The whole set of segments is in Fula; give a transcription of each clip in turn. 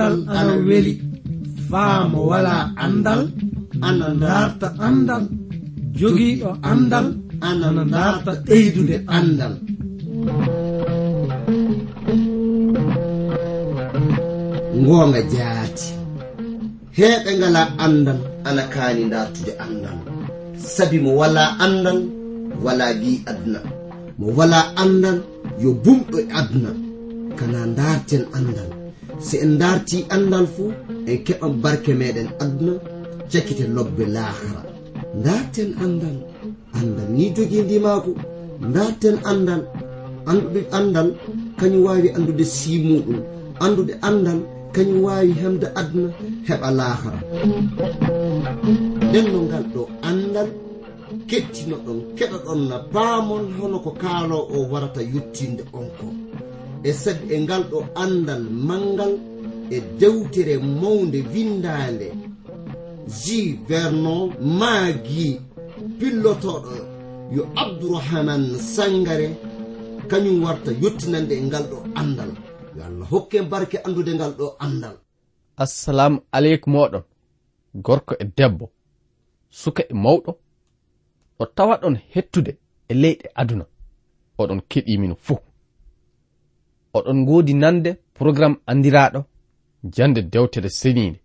andal ana weli. faamo wala andal. Ana darta andal. Jogiiɗo andal. Ana darta ɓeydude andal. Ngoonga jaati. Heɓe ngala andal ana kaani dartude andal. Sabi mo wala andal wala bi aduna. Mo wala andal yo bumɗo aduna. Kana darten andal. si en darti andal fuu en keɓan barke meɗen aduna jakkite lobbe lahara. Darten andal andal ni jogii ndimaako darten andal andude andal kañum wawi andude simuɗum. Andude andal kañum wawi hemde aduna heɓa lahara. Nden no ngal ɗo andal kettino ɗon keɗa ɗon na paamon hono ko kaalo o warata yettinde on ko e sed e ngal ɗo andal mangal e dewtere mawde windande ji vernon maagi pillotoɗo yo abdourahaman sangare kañum warta yettinande e ngal ɗo andal yo allah hokke barke andude ngal ɗo andal assalamu aleykum moɗon gorko e debbo suka e mawɗo ɗo tawa ɗon hettude e leyɗe aduna. Oɗon keɗimin fuu. oɗon ngoodi nande programme andiraɗo jande dewtere seniinde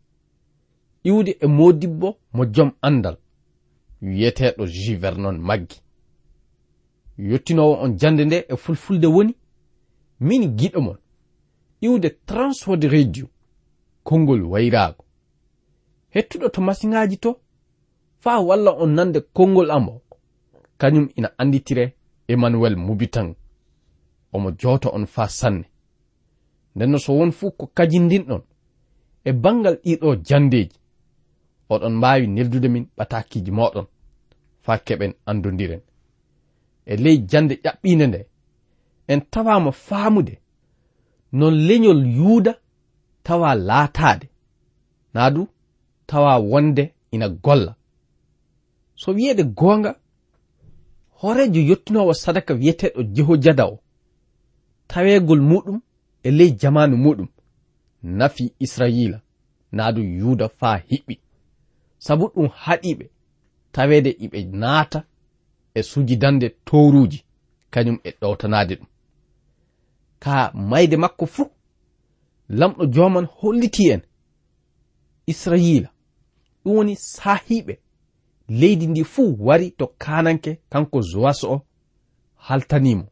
iwde e modibbo mo joom andal wiyeteɗo juvernon maggi. Yettinowo on jande nde e fulfulde woni min giɗo mon. Iwde transwod radio konngol wayraago. Hettuɗo to masiŋaji to faa walla on nande konngol am o kañum ina anditire emmanuel mubitan omo joto on faa sanne. Nden no so won fuu ko kajindinɗon e bangal ɗiɗo jandeji oɗon mbawi neldude min ɓatakiji moɗon faa keɓen andodiren e ley jande ƴaɓɓinde nde en tawama faamude non leñol yuuda tawa laataade naa du tawa wonde ina golla. So wiyeede goonga horejo yettunowo sadaka wiyeteɗo jehojada o taweegol muɗum e ley jamanu muɗum nafi israila naa ɗum yuda faa hiɓɓi. Sabu ɗum haɗiɓe taweede iɓe naata e sujidande towruuji kañum e ɗowtanaade ɗum. Ka mayde makko fuu lamɗo joman holliti en israila ɗum woni sahiɓe leydi ndi fuu wari to kananke kanko zowaso o haltanimo.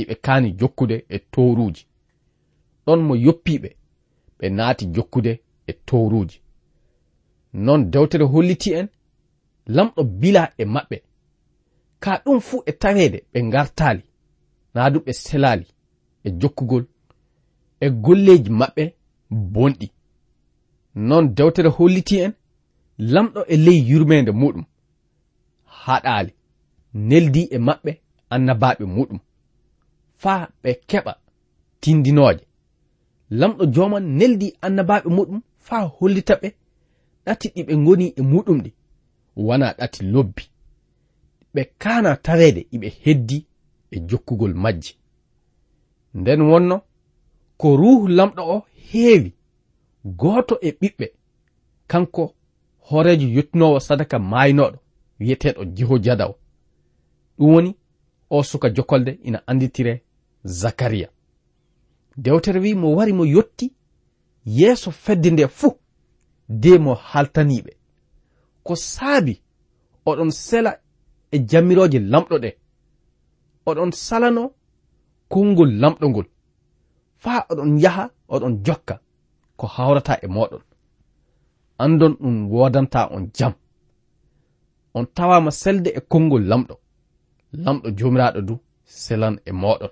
iɓe kani jokkude e towruuji ɗon mo yoppiɓe ɓe naati jokkude e towruuji non dewtere holliti en lamɗo bila e maɓɓe. Ka ɗum fuu e tawede ɓe ngartaali naa du ɓe selali e jokkugol e golleji maɓɓe bonɗi. Non dewtere holliti en lamɗo e ley yurmede muɗum haɗali neldi e maɓɓe annabaɓe muɗum. faa ɓe keɓa tindinooje. Lamɗo joman neldi annabaɓe muɗum faa hollita ɓe. Ɗati ɗi ɓe ngoni e muɗum ɗi. Wona ɗati lobbi. Ɓe kana taweede e iɓe heddi e jokkugol majji. Nden wonno ko ruhu lamɗo o heewi gooto e ɓiɓɓe kanko horejo yettinowo sadaka maynoɗo wiyeteɗo jeho jada o ɗum woni o suka jokolde ina anditire zakariya. Dewtere wi mo wari mo yotti yeeso fedde nde fuu de mo haltaniɓe ko saabi oɗon sela e jammirooje lamɗo ɗe. Oɗon salano konngol lamɗo ngol. Faa oɗon yaha oɗon jokka ko hawrata e moɗon andon ɗum wodanta on jam. On tawama selde e konngol lamɗo. Lamɗo jomiraɗo du selan e moɗon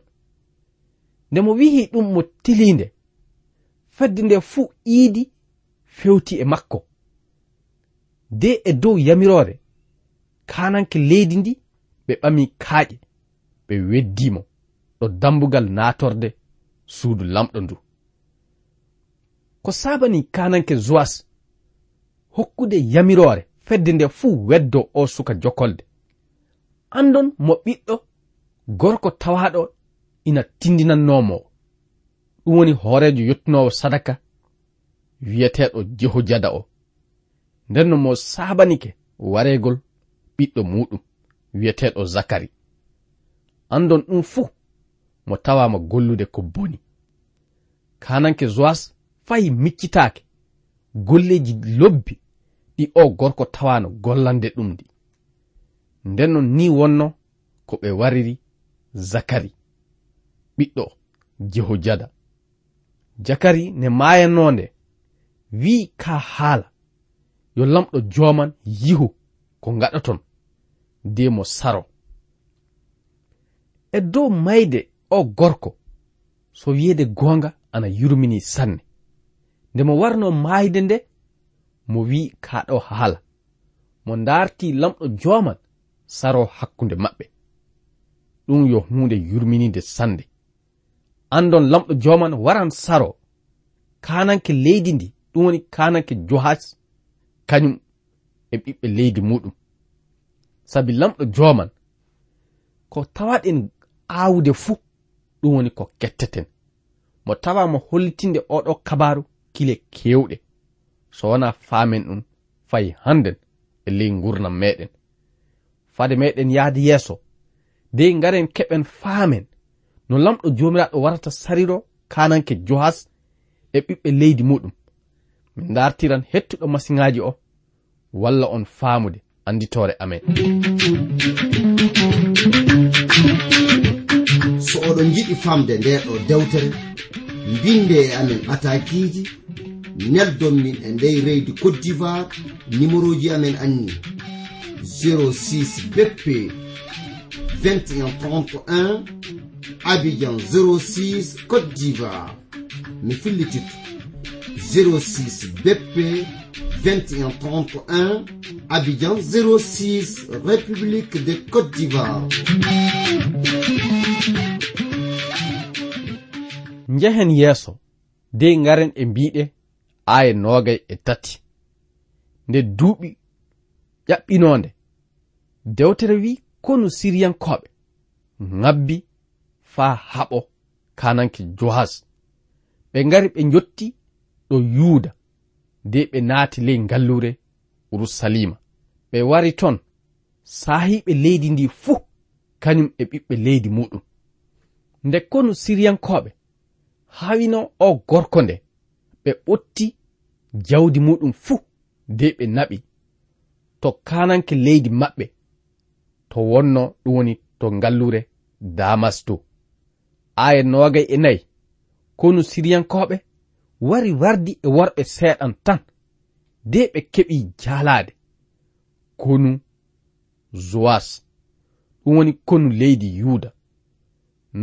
nde mo wihi ɗum mo tilinde fedde nde fuu iidi fewti e makko. De e dow yamirore kananke leydi ndi ɓe ɓami kaaƴe ɓe weddimo. Ɗo dambugal natorde suudu lamɗo ndu. Ko sabani kananke zowas hokkude yamirore fedde nde fuu weddo o suka jokolde. Andon mo ɓiɗɗo gorko tawaɗo ina tindinannomo. Ɗum woni hoorejo yettunowo sadaka wiyeteɗo jehojada o. Nden no mo sabanike waregol ɓiɗɗo muɗum wiyeteɗo zakari. Andon ɗum fuu mo tawama gollude ko boni. Kananke zoas fay miccitake golleji lobbi ɗi o gorko tawano gollande ɗum ndi nden non ni wonno ko ɓe wariri zakari. ɓiɗɗo jehojada. Jakari ne mayanonde wi ka haala. Yo lamɗo joman yihu ko gaɗaton de mo saro. E dow mayde o gorko so wiyeede goonga ana yurmini sanne. Nde mo warno mayde nde mo wi'i kaɗo haala. Mo darti lamɗo joman saro hakkunde maɓɓe. Ɗum yo hunde yurminide sande andon lamɗo joman waran saro. Kananke leydi ndi ɗum woni kananke johas kañum e ɓiɓɓe leydi muɗum. Sabi lamɗo joman ko tawaɗen awude fuu ɗum woni ko ketteten. Mo tawama hollitinde oɗo kabaru kile kewɗe. So wona famen ɗum fayi handen e ley gurnam meɗen. Fade meɗen yahde yeeso. Dey garen keɓen faamen. no lamɗo jomiraɗo warata sariro kananke johas e ɓiɓɓe leydi muɗum. Min dartiran hettuɗo masiŋaji o walla on faamude. Anditore amen. So oɗon jiɗi famde ndeɗo dewtere mbinde e amen atakiji neldon min e ndey reydi cote d'ivoire numéro ji amen anni 06 bp 21 31 abidjan 06 côte d'ivoire. Mi fillititto 06 bp 2131 abidjan 06 république de côte d'ivoire. Njehen yeeso dey ngaren e mbiɗe aya nogay e tati. Nde duuɓi ƴaɓɓinonde dewtere wi konu siriyankoɓe ngabbi faa haɓo kananke johas. Ɓe ngari ɓe jotti ɗo yuuda de ɓe naati ley ngallure urusalima ɓe wari ton saahiɓe leydi ndi fuu kañum e ɓiɓɓe leydi muɗum. Nde kono siriyankoɓe hawino o gorko nde ɓe ɓotti jawdi muɗum fuu de ɓe naɓi. To kananke leydi maɓɓe to wonno ɗum woni to ngallure damas to aya nogay e nayi. Kono siriyankoɓe wari wardi e worɓe seeɗan tan de ɓe keɓi jalade konu zoas ɗum woni konu leydi yuda.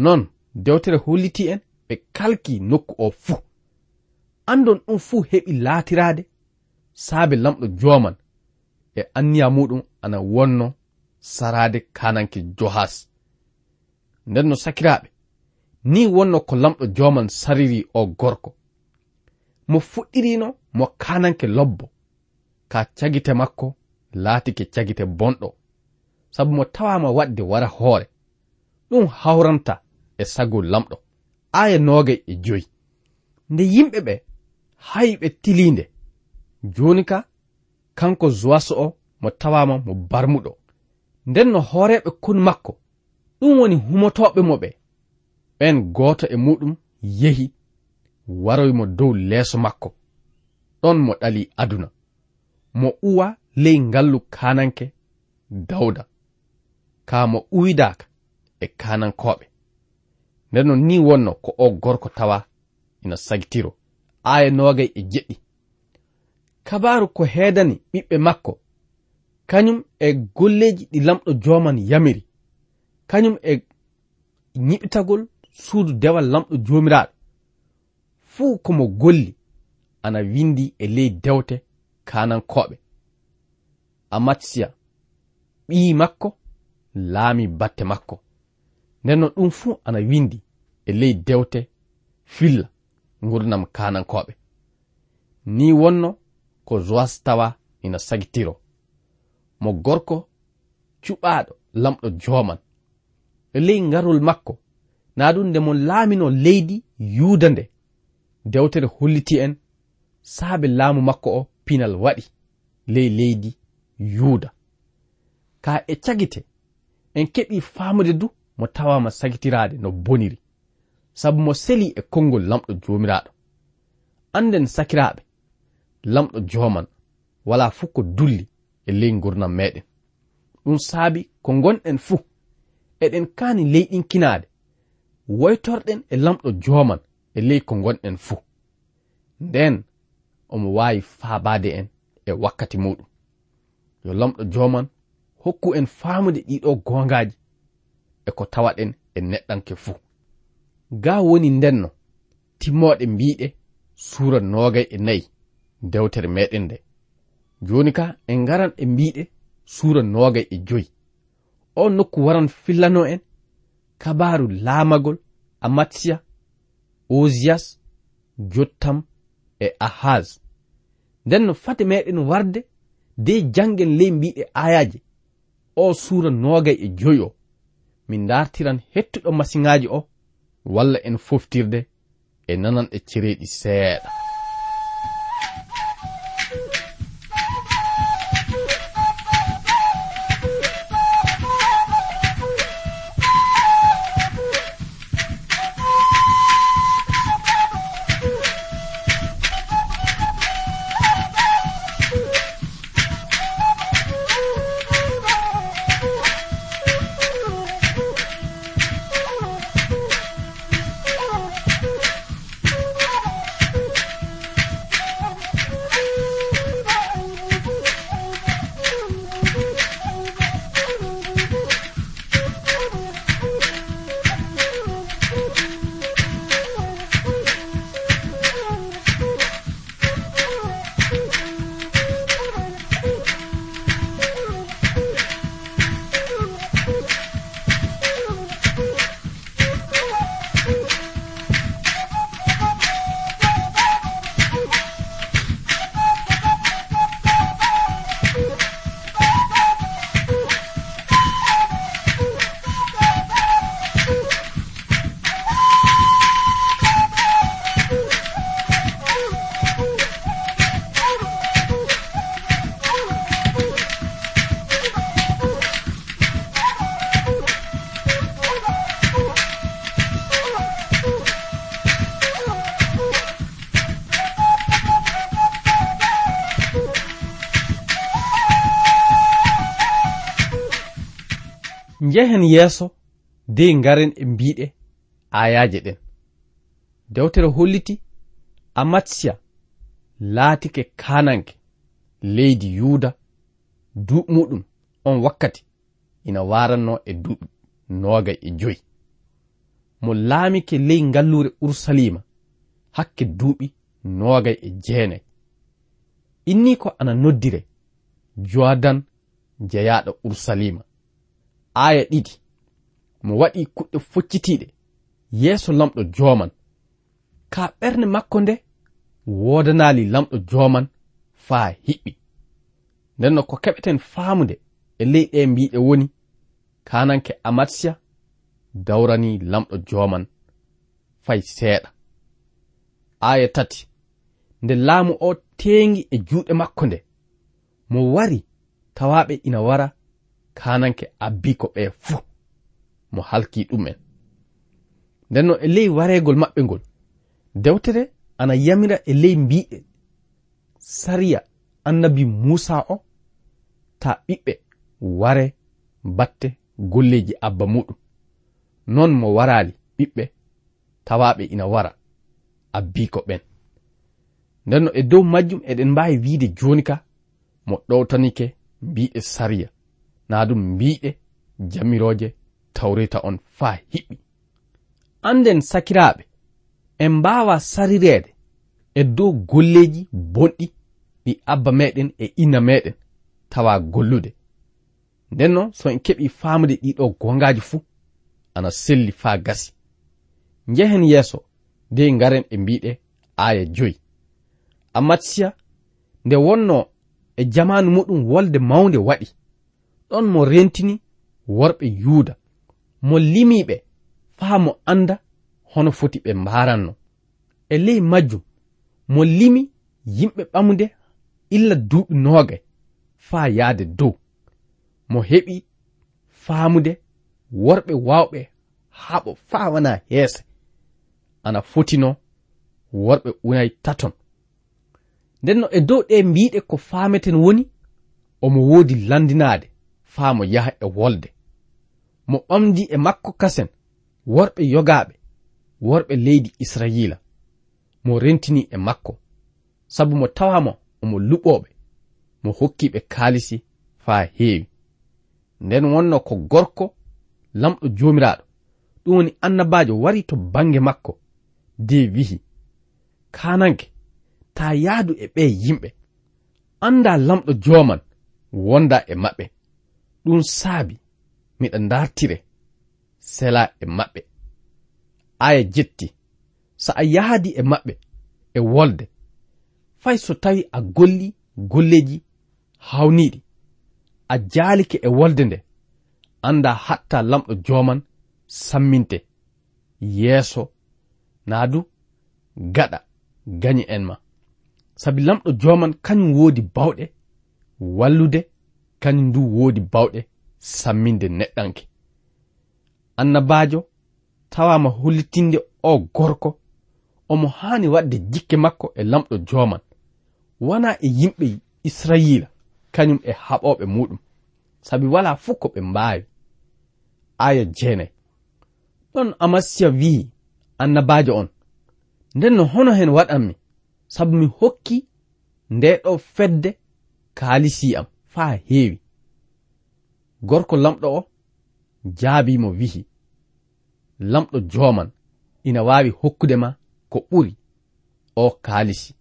Non dewtere holliti en ɓe kalki nokku o fuu. Andon ɗum fuu heɓi laatirade saabe lamɗo joman e anniya muɗum ana wonno sarade kananke johas nden no sakiraɓe ni wonno ko lamɗo joman sariri o gorko. Mo fuɗɗirino mo kananke lobbo. Ka cagite makko laatike cagite bonɗo. Sabu mo tawama waɗde wara hoore. Ɗum hawranta e sago lamɗo. Aya noogay e joyi. Nde yimɓe ɓe hayɓe tilinde. Joni ka kanko zowaso o mo tawama mo barmuɗo. Nden no hooreɓe kon makko ɗum woni humotoɓe mo ɓe. Ɓen goto e muɗum yehi waroymo dow leeso makko. Ɗon mo ɗali aduna. Mo uwa ley ngallu kananke dawda ka mo uwidaka e kanankoɓe nden no ni wonno ko o gorko tawa ina sagitiro. Aya nogay e jeɗɗi. Kabaru ko heedani ɓiɓɓe makko. Kañum e golleji ɗi lamɗo joman yamiri. Kañum e ñiɓitagol suudu dewal lamɗo joomiraaɗo. Fuu komo golli ana windi e ley dewte kanankoɓe amatsiya ɓii makko laami batte makko. Nden non ɗum fuu ana windi e ley dewte filla gurdam kanankoɓe ni wonno ko joas tawa ina sagitiro. Mo gorko cuɓaɗo lamɗo joman e ley ngarol makko na ɗum nde mon laamino leydi yuuda nde. Dewtere holliti en saabe laamu makko o pinal waɗi ley leydi yuuda ka e cagite en keɓi faamude du mo tawama sagitirade no boniri. Sabu mo seli e konngol lamɗo joomiraaɗo. Anden sakiraɓe lamɗo joman wala fuu ko dulli e ley gurnam meɗen ɗum saabi ko gonɗen fuu eɗen kaani leyɗinkinade woytorɗen e lamɗo joman e ley ko gonɗen fuu. Nden omo waawi faabade en e wakkati muɗum yo lamɗo joman hokku en faamude ɗiɗo gongaji e ko tawaɗen e neɗɗanke fuu. Ga woni ndenno timmoɗe mbiɗe suura noogay e nayi dewtere meɗen nde. Joni ka en ngaran e mbiɗe suura noogay e joyi. O nokku waran fillano en kabaru laamagol amatsiya oziyas jottam e ahaz. Nden no fate meɗen warde de jangen ley mbiɗe ayaji o suura noogay e joyi o. Min dartiran hettuɗo masiŋaji o walla en foftirde e nanan e cereeɗi seeɗa. njehen yeeso dey ngaren e mbiɗe ayaje ɗen. Dewtere holliti amatsiya laatike kananke leydi yuuda duuɓi muɗum on wakkati ina waranno e duuɓi noogay e joyi. Mo laamike ley ngallure ursalima hakke duuɓi noogay e jeenay inni ko ana noddire jodan jeyaɗo ursalima aya ɗiɗi. Mo waɗi kuɗɗe foccitiɗe yeeso lamɗo joman ka ɓernde makko nde wodanali lamɗo joman faa hiɓɓi. Nden no ko keɓeten faamude e ley ɗe mbiɗe woni kananke amatsiya dawrani lamɗo joman fay seeɗa. Aya tati nde laamu o teengi e juuɗe makko nde mo wari tawaɓe ina wara kananke abbi ko ɓe fuu mo halki ɗum'en. Nden no e ley waregol maɓɓe ngol dewtere ana yamira e ley mbiɗe sariya annabi musa o ta ɓiɓɓe ware batte golleji abba muɗum. Non mo warali ɓiɓɓe tawaɓe ina wara abbi ko ɓen. Nden no e dow majjum eɗen mbawi wiide joni ka mo ɗowtanike mbiɗe sariya. na ɗum mbiɗe jamiroje tawreta on faa hiɓɓi. Anden sakiraɓe en mbawa sarirede e dow golleji bonɗi ɗi abba meɗen e inna meɗen tawa gollude. Nden so en keɓi famude ɗiɗo gongaji fuu ana selli faa gasi. Njehen yeeso dey ngaren e mbiɗe aya joyi. Amatsiya nde wonno e jamanu muɗum wolde mawde waɗi. ɗon mo rentini worɓe yuuda. Mo limiɓe faa mo anda hono foti ɓe mbaranno e ley majjum mo limi yimɓe ɓamude illa duuɓi noogay faa yahde dow. Mo heɓi faamude worɓe waawɓe haɓo faa wana heese. Ana fotino worɓe unay taton. Ndenno e dow ɗe mbiɗe ko faameten woni omo woodi landinaade. faa mo yaha e wolde. Mo ɓamdi e makko kasen worɓe yogaaɓe worɓe leydi israyila. Mo rentini e makko. Sabu mo tawama omo luɓoɓe mo hokkiɓe kaalisi faa heewi. Nden wonno ko gorko lamɗo joomiraaɗo. Ɗum woni annabajo wari to bange makko de wihi. Kananke ta yaadu e ɓe yimɓe. Anda lamɗo joman wonda e maɓɓe. ɗum saabi miɗa dartire sela e maɓɓe. Aya jetti so a yahdi e maɓɓe e wolde fay so tawi a golli golleji hawniɗi a jaalike e wolde nde anda hatta lamɗo joman samminte yeeso naa du gaɗa gañi en ma. Sabi lamɗo joman kañum woodi bawɗe wallude kañum ndu woodi bawɗe samminde neɗɗanke. Annabajo tawama hollitinde o gorko omo hani wadde jikke makko e lamɗo joman wona e yimɓe israyila kañum e haɓoɓe muɗum. Sabi wala fuu ko ɓe mbaawi. Aya jeenayi ɗon amasiya wi'i annabajo on. Nden no hono hen waɗanmi sabu mi hokki nde ɗo fedde kaalisi am faa heewi. Gorko lamɗo o jaabimo wihi. Lamɗo jooman ina waawi hokkude ma ko ɓuri o kaalisi.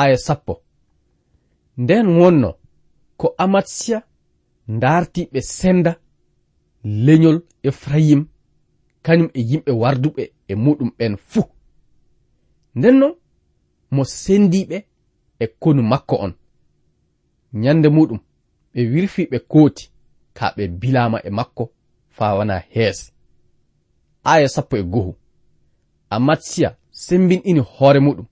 Aya sappo. Nden wonno ko amatsiya ndaarti ɓe senda leñol efrayim kañum e yimɓe warduɓe e muɗum ɓen fuu ndennon mo sendiɓe e konu makko on. Ñande muɗum ɓe wirfi ɓe kooti ka ɓe bilama e makko faa wana hees. Aya sappo e gohu. Amatsiya sembinɗini hoore muɗum.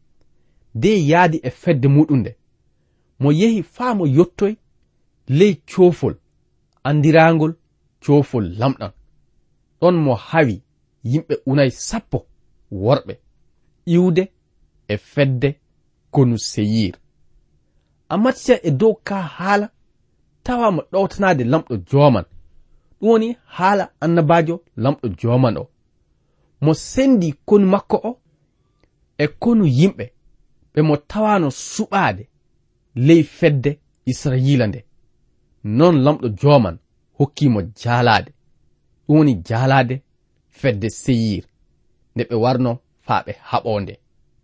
De yaadi e fedde muɗum nde. Mo yehi faa mo yottoy ley coofol andirangol coofol lamɗan ɗon mo hawi yimɓe unay sappo worɓe iwde e fedde konu seyir amatsiya e dow ka haala tawa mo ɗowtanade lamɗo joman. Ɗum woni haala annabajo lamɗo joman o. Mo sendi konu makko o e konu yimɓe ɓe mo tawano suɓade ley fedde israila nde. Non lamɗo joman hokkimo jaalade ɗum woni jaalade fedde seyir nde ɓe warno faa ɓe haɓonde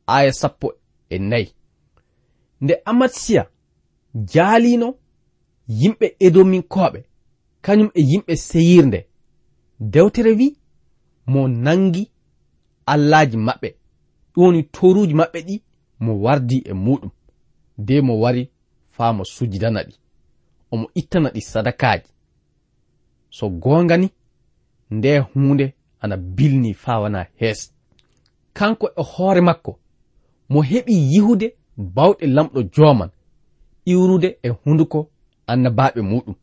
aya sappo e nayi. Nde amasiya jaalino yimɓe edominkoɓe kañum e yimɓe seyirnde. Dewtere wi mo nangi allaji maɓɓe. Ɗoni toruji maɓɓe ɗi mo wardi e muɗum de mo wari faa mo sujidana ɗi. Omo ittana ɗi sadakaji so gongani nde hunde ana bilni faa wana hees. Kanko e hoore makko mo heɓi yihude bawɗe lamɗo joman iwrude e hunduko annabaɓe muɗum.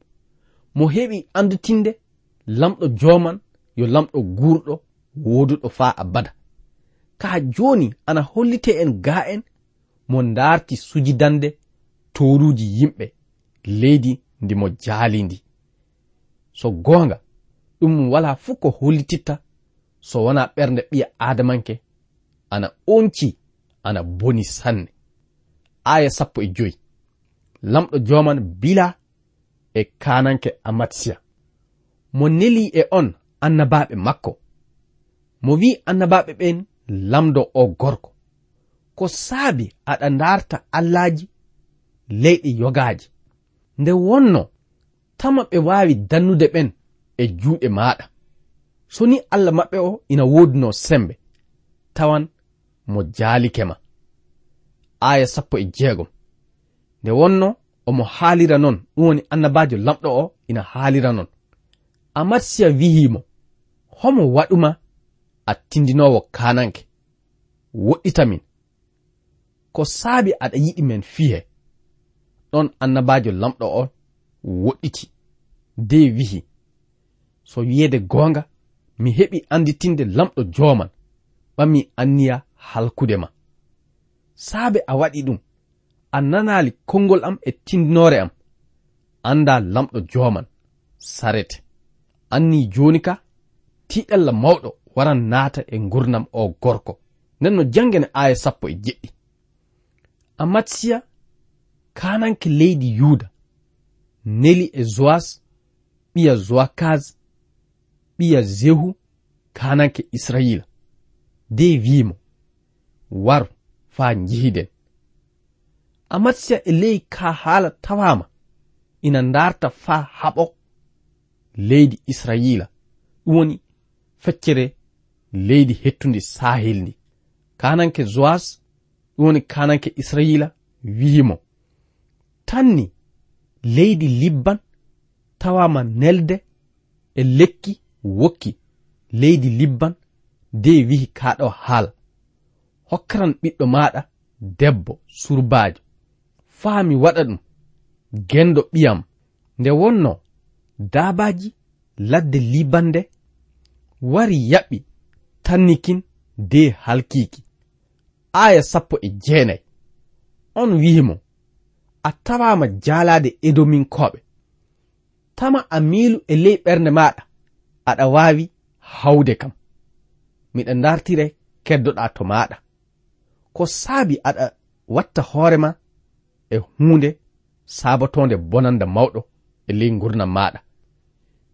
Mo heɓi andutinde lamɗo joman yo lamɗo gurɗo woduɗo faa abada. Ka joni ana hollite en ga en mo darti sujidande toruji yimɓe leydi ndi mo jaali so gonga ɗum wala fuu ko hollititta so wona ɓernde ɓiya adamanke ana onci ana boni sanne. Aya sappo e joyi. lamɗo joman bila e kananke amatsiya mo neli e on annabaɓe makko. Mo wi annabaɓe ɓen lamdo o gorko. Ko saabi aɗa darta allaji leyɗi yogaji nde wonno tama ɓe wawi dannude ɓen e juuɗe maɗa so ni allah maɓɓe o ina wodino sembe. Tawan mo jaalikema aya sappo e jeegom. nde wonno omo haalira noon ɗum woni annabajo lamɗo o ina haalira noon amasiya wihimo homo waɗuma a tindinowo kananke woɗɗitamin ko saabi aɗa yiɗi men fihe ɗon annabajo lamɗo o woɗɗiti de wihi. So wiyeede goonga mi heɓi anditinde lamɗo jooman ɓami anniya halkude ma. Saabe a waɗi ɗum a nanali konngol am e tindinore am. Anda lamɗo joman sarete. Anni joni ka tiɗalla mawɗo waran naata e gurnam o gorko. Nden no jangene aya sappo e jeɗɗi. Amatsiya kananke leydi yuda neli e zoas ɓiya zoakaz ɓiya zehu kananke israila de wimo waru fa jihiden amatya e ley ka haala tawama ina darta fa haɓo. Leydi israila ɗum woni feccere leydi hettundi sahel ndi. Kananke zoas ɗum woni kananke israila wiimo tanni leydi libban tawama nelde e lekki wokki. Leydi libban de wihi kaɗo haala. Hokkaran ɓiɗɗo maɗa debbo surbaajo. faa mi waɗa ɗum gendo ɓiyam. Nde wonno dabaji ladde libande wari yaɓɓi tannikin de halkiki aya sappo e jeenayi. On wihimo a tawama jalade edominkoɓe tama a miilu e ley ɓernde maɗa aɗa wawi hawde kam. Miɗa dartire keddoɗa to maɗa ko saabi aɗa watta hoorema e hunde sabatonde bonanda mawɗo e ley gurnam maɗa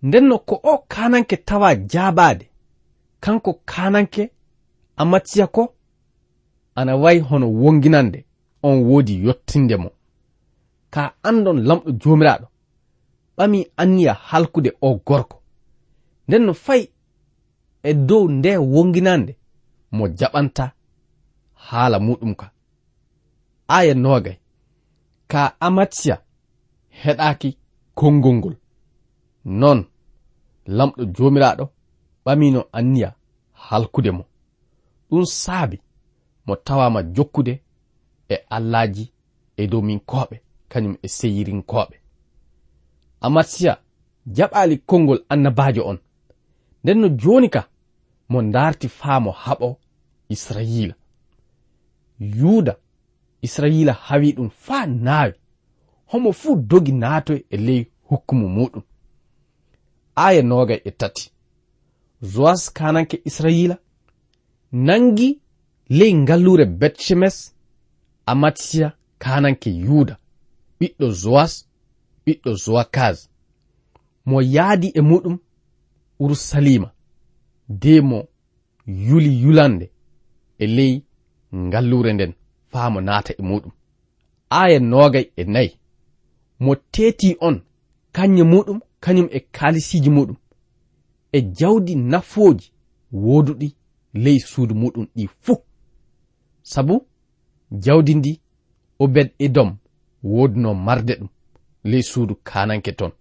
ndenno ko o kananke tawa jabade kanko kananke amatiya ko? Ana wayi hono wonginande on woodi yottinde mo. Ka andon lamɗo jomiraɗo ɓami anniya halkude o gorko. Nden no fayi e dow nde wonginande mo jaɓanta haala muɗum ka. Aya nogay ka amatiya heɗaki konngol ngol. Non lamɗo jomiraɗo ɓamino anniya halkude mo. Ɗum saabi mo tawama jokkude e allaji e dow min koɓe kañum e seyirinkoɓe koɓe jaɓali konngol annabajo on. Nden no joni ka mo darti faamo haɓo israila yuda israila hawi ɗum faa naawi homo fuu dogi naatoy e ley hukkumu muɗum. Aya nogay e tati. Zoas kananke israila nangi ley ngallure betshemes amatiya kananke yuda. Ɓiɗɗo zoas ɓiɗɗo zowakaz mo yaadi e muɗum urusalima de mo yuli yulande e ley ngallure nden. faamo naata e muɗum. Aya nogay e nayi. Mo teeti on kanye muɗum kañum e kalisiji muɗum. E jawdi nafooji wooduɗi ley suudu muɗum ɗi fuu. Sabu jawdi ndi obed edom wooduno marde ɗum ley suudu kananke ton.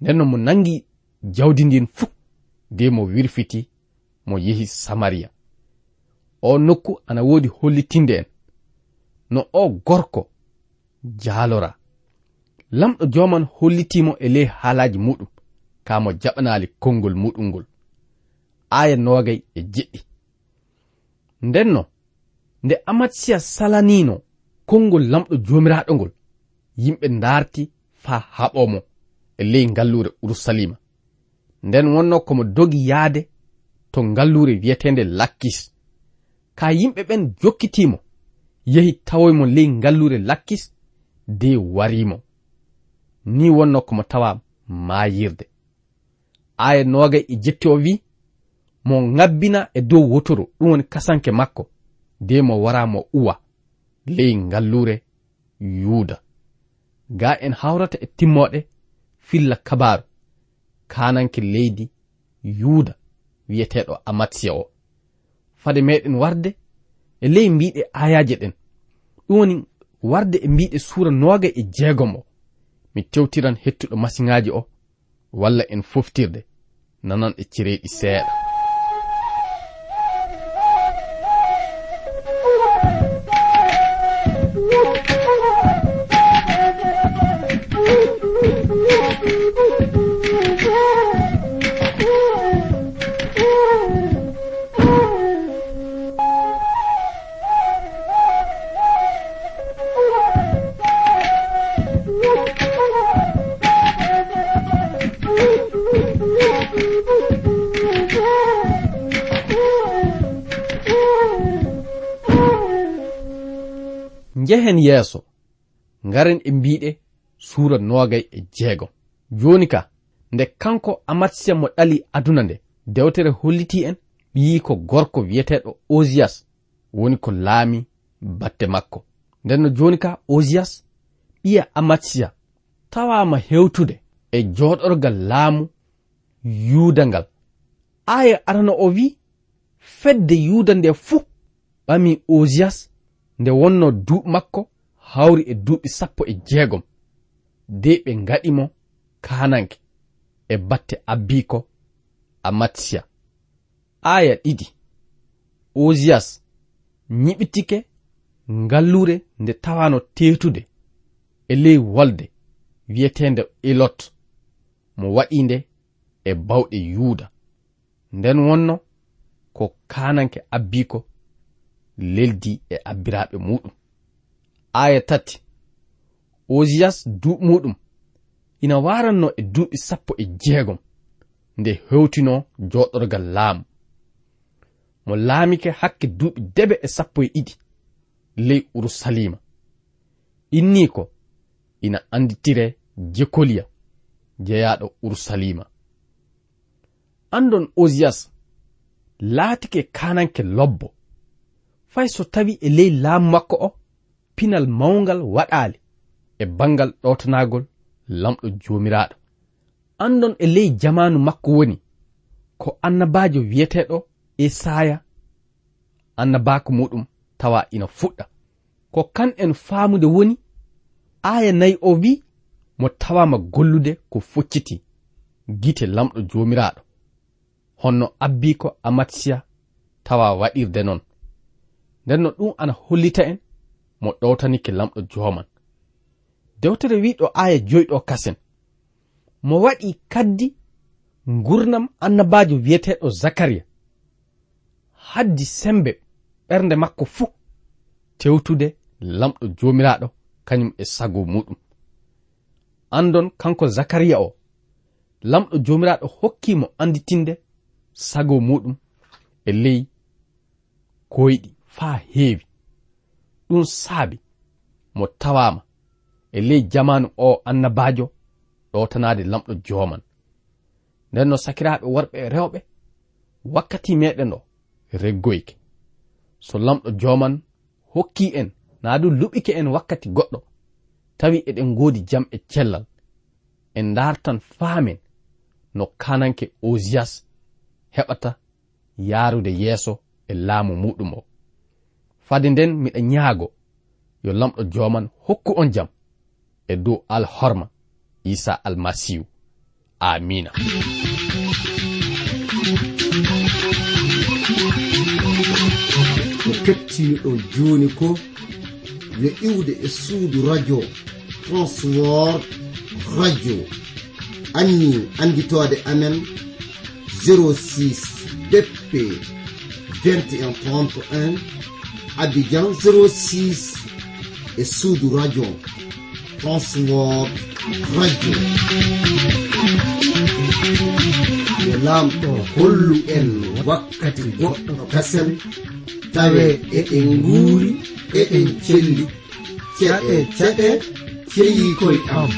Ndenno mo nangi jawdi ndin fuu de mo wirfiti mo yehi samariya. O nokku ana woodi hollitinde en. no o gorko jaalora. Lamɗo joman hollitimo e ley haalaji muɗum ka mo jaɓanali konngol muɗum ngol aya nogay e jeɗɗi. Ndenno nde amatsiya salanino konngol lamɗo jomiraɗo ngol yimɓe darti fa haɓomo e ley ngallure urusalima nden wonno komo dogi yaade to ngallure wiyetende lakkis. Ka yimɓe ɓen jokkitimo yehi tawoy mo ley ngallure lakkis de warimo. Ni wonno ko mo tawa maayirde aya nooga e jetti o wi mo ngabbina e dow wotoro ɗum woni kasanke makko de mo wara mo uwa ley ngallure yuuda. Ga en hawrata e timmoɗe filla kabaru kananke leydi yuuda wiyeteɗo amatsiya o. Fade meɗen warde e ley mbiɗe ayaje ɗen. Ɗum woni warde e mbiɗe suura noga e jeegom o. Mi tewtiran hettuɗo masiŋaji o walla en foftirde nanan e cereeɗi seeɗa. njehen yeeso ngaren e mbiɗe suura noogay e jeego. Joni ka nde kanko amatsiya mo ɗali aduna nde dewtere holliti en ɓiyi ko gorko wiyeteɗo osiyas woni ko laami batte makko. Nden no joni ka osiyas ɓiya amatsiya tawama hewtude e joɗorgal laamu yuuda ngal. Aya arana o wi fedde yuuda nde fuu ɓami osiyas nde wonno duuɓi makko hawri e duuɓi sappo e jeegom. De ɓe ngaɗimo kananke e batte abbiko amatsiya aya ɗiɗi. Osiyas ñiɓitike ngallure nde tawano tetude e ley wolde wiyetende ilot mo waɗinde e bawɗe yuuda nden wonno ko kananke abbiko leldi e abbiraɓe muɗum. Aya tati osiyas duuɓi muɗum ina waranno e duuɓi sappo e jeegom nde hewtino joɗorgal laamu. Mo laamike hakke duuɓi debe e sappo e ɗiɗi ley urusalima. Inni ko ina anditire jekoliya jeyaɗo urusalima. Andon osiyas laatike kananke lobbo. fay so tawi e ley laamu makko o pinal mawgal waɗaali e bangal ɗotanagol lamɗo joomiraaɗo. Andon e ley jamanu makko woni ko annabajo wiyeteɗo esaya annabako muɗum tawa ina fuɗɗa. Ko kan en faamude woni aya nayi o wi mo tawama gollude ko focciti gite lamɗo jomiraɗo honno abbi ko amatsiya tawa waɗirde noon nden no ɗum ana hollita en mo ɗowtanike lamɗo joman. Dewtere wiɗo aya joyɗo kasen. Mo waɗi kaddi gurnam annabajo wiyeteɗo zakariya. Haddi sembe ɓernde makko fuu tewtude lamɗo jomiraɗo kañum e sago muɗum. Andon kanko zakariya o lamɗo jomiraɗo hokkimo anditinde sago muɗum e ley koyɗi. faa heewi. Ɗum saabi mo tawama e ley jamanu o annabajo ɗotanade lamɗo joman nden no sakiraɓe worɓe e rewɓe wakkati meɗen o reggoyke. So lamɗo joman hokki en naa du luɓike en wakkati goɗɗo tawi eɗen ngoodi jam e cellal. En dartan faamen no kananke osiyas heɓata yaarude yeeso e laamu muɗum o. fade nden miɗa ñaago yo lamɗo joman hokku on jam. E dow alhorma isa almasihu. Amina. Ko kettiniɗo joni ko yo iwde e suudu radio transword radio. Anni anditode amen 06 dp 21 31 Abidjan 06 e suudu Radio, Transworld Radio. yo laamɗo hollu en wakkati goɗɗo kasen tawe eɗen nguuri eɗen celli ceɗe ceɗe ceyi koye am